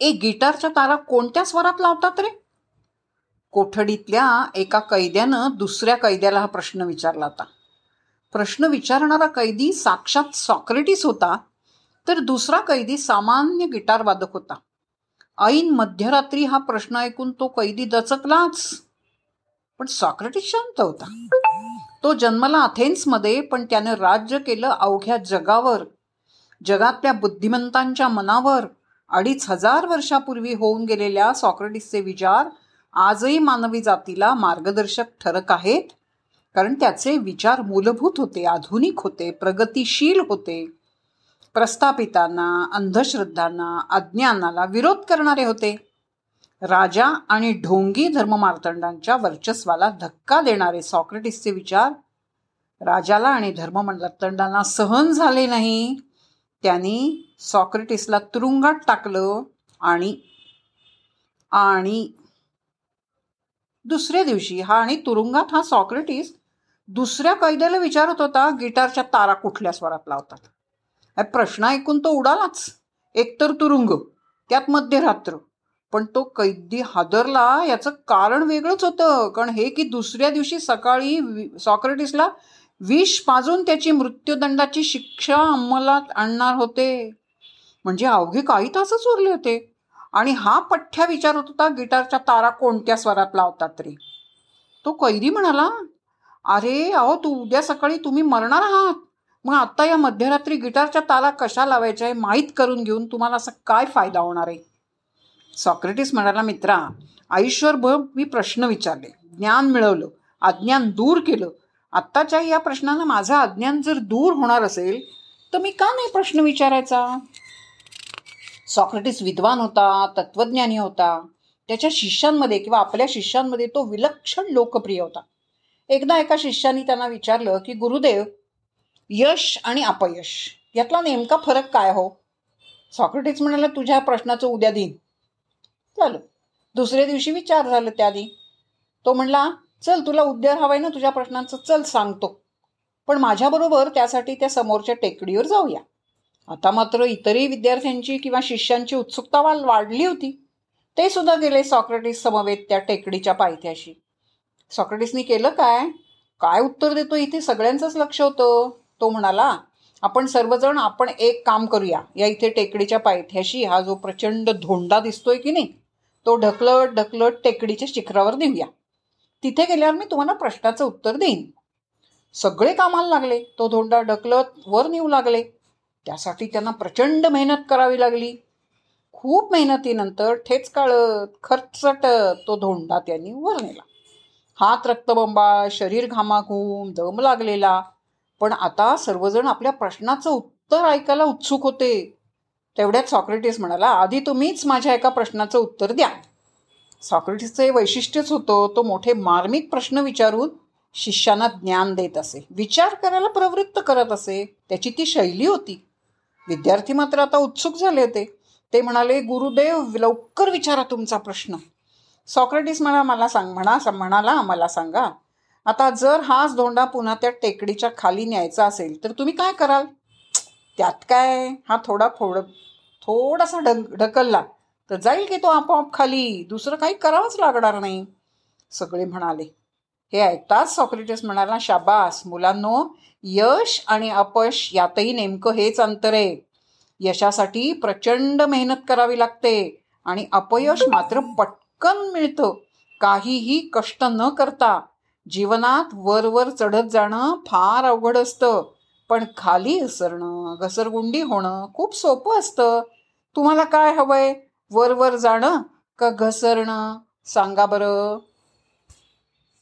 ए गिटारच्या तारा कोणत्या स्वरात लावतात रे? कोठडीतल्या एका कैद्यानं दुसऱ्या कैद्याला हा प्रश्न विचारला होता. प्रश्न विचारणारा कैदी साक्षात सॉक्रेटिस होता तर दुसरा कैदी सामान्य गिटार वादक होता. ऐन मध्यरात्री हा प्रश्न ऐकून तो कैदी दचकलाच. पण सॉक्रेटिस शांत होता. तो जन्मला अथेन्समध्ये पण त्यानं राज्य केलं अवघ्या जगावर जगातल्या बुद्धिमंतांच्या मनावर. अडीच हजार वर्षापूर्वी होऊन गेलेल्या सॉक्रेटिसचे विचार आजही मानवी जातीला मार्गदर्शक ठरक आहेत. कारण त्याचे विचार मूलभूत होते आधुनिक होते प्रगतिशील होते. प्रस्थापितांना अंधश्रद्धांना अज्ञानाला विरोध करणारे होते. राजा आणि ढोंगी धर्ममार्तंडांच्या वर्चस्वाला धक्का देणारे सॉक्रेटिसचे विचार राजाला आणि धर्ममार्तंडांना सहन झाले नाही. त्यांनी सॉक्रेटिसला तुरुंगात टाकलं आणि आणि दुसऱ्या दिवशी हा आणि तुरुंगात हा सॉक्रेटिस दुसऱ्या कैद्याला विचारत होता गिटारच्या तारा कुठल्या स्वरात लावतात? प्रश्न ऐकून तो उडालाच. एकतर तुरुंग त्यात मध्यरात्र. पण तो कैदी हादरला याचं कारण वेगळंच होतं. कारण हे की दुसऱ्या दिवशी सकाळी सॉक्रेटिसला विष पाजून त्याची मृत्यूदंडाची शिक्षा अंमलात आणणार होते. म्हणजे अवघे काही तासच उरले होते. आणि हा पठ्ठ्या विचारत होता गिटारच्या तारा कोणत्या स्वरात लावतात रे? तो कैदी म्हणाला अरे अहो तू उद्या सकाळी तुम्ही मरणार आहात. मग आता या मध्यरात्री गिटारच्या तारा कशा लावायच्या आहे माहीत करून घेऊन तुम्हाला असं काय फायदा होणार आहे? सॉक्रेटिस म्हणाला मित्रा आयुष्यभर मी प्रश्न विचारले. ज्ञान मिळवलं. अज्ञान दूर केलं. आत्ताच्या या प्रश्नानं माझं अज्ञान जर दूर होणार असेल तर मी का नाही प्रश्न विचारायचा? सॉक्रेटिस विद्वान होता तत्वज्ञानी होता. त्याच्या शिष्यांमध्ये किंवा आपल्या शिष्यांमध्ये तो विलक्षण लोकप्रिय होता. एकदा एका शिष्याने त्यांना विचारलं की गुरुदेव यश आणि अपयश यातला नेमका फरक काय हो? सॉक्रेटिस म्हणाला तुझ्या प्रश्नाचं उद्या दिन. झालं. दुसऱ्या दिवशी विचार झालं त्याआधी. तो म्हणला चल तुला उद्या हवाय ना तुझ्या प्रश्नांचं चल सांगतो. पण माझ्याबरोबर त्यासाठी त्या समोरच्या टेकडीवर जाऊया. आता मात्र इतरही विद्यार्थ्यांची किंवा शिष्यांची उत्सुकता वाढली होती. ते सुद्धा गेले सॉक्रेटिस समवेत त्या टेकडीच्या पायथ्याशी. सॉक्रेटिसनी केलं काय? काय उत्तर देतो इथे? सगळ्यांचंच लक्ष होतं. तो म्हणाला आपण सर्वजण आपण एक काम करूया. या इथे टेकडीच्या पायथ्याशी हा जो प्रचंड धोंडा दिसतोय की नाही तो ढकलत ढकलत टेकडीच्या शिखरावर नेऊया. तिथे गेल्यावर मी तुम्हाला प्रश्नाचं उत्तर देईन. सगळे कामाला लागले. तो धोंडा ढकलत वर नेऊ लागले. त्यासाठी त्यांना प्रचंड मेहनत करावी लागली. खूप मेहनतीनंतर ठेच काळत खर्चट तो धोंडा त्यांनी वर नेला. हात रक्तबंबा शरीर घामाघूम दम लागलेला. पण आता सर्वजण आपल्या प्रश्नाचं उत्तर ऐकायला उत्सुक होते. तेवढ्यात सॉक्रेटिस म्हणाला आधी तुम्हीच माझ्या एका प्रश्नाचं उत्तर द्या. सॉक्रेटिसचं हे वैशिष्ट्यच होतं तो मोठे मार्मिक प्रश्न विचारून शिष्यांना ज्ञान देत असे. विचार करायला प्रवृत्त करत असे. त्याची ती शैली होती. विद्यार्थी मात्र आता उत्सुक झाले होते. ते म्हणाले गुरुदेव लवकर विचारा तुमचा प्रश्न. सॉक्रेटिस म्हणा मला सांग म्हणा म्हणाला मला सांगा. आता जर हाच धोंडा पुन्हा त्या टेकडीच्या खाली न्यायचा असेल तर तुम्ही काय कराल? त्यात काय? हा थोडा फोड थोडासा ढक ढकलला. तर जाईल की तो आपोआप खाली. दुसरं काही करावंच लागणार नाही. सगळे म्हणाले. हे ऐकताच सॉक्रेटिस म्हणाला शाबास मुलांनो यश आणि अपयश यातही नेमकं हेच अंतर आहे. यशासाठी प्रचंड मेहनत करावी लागते आणि अपयश मात्र पटकन मिळतं. काहीही कष्ट न करता जीवनात वरवर चढत जाणं फार अवघड असतं. पण खाली घसरणं घसरगुंडी होणं खूप सोपं असतं. तुम्हाला काय हवंय? वर वर जाणं का घसरणं? सांगा बरं.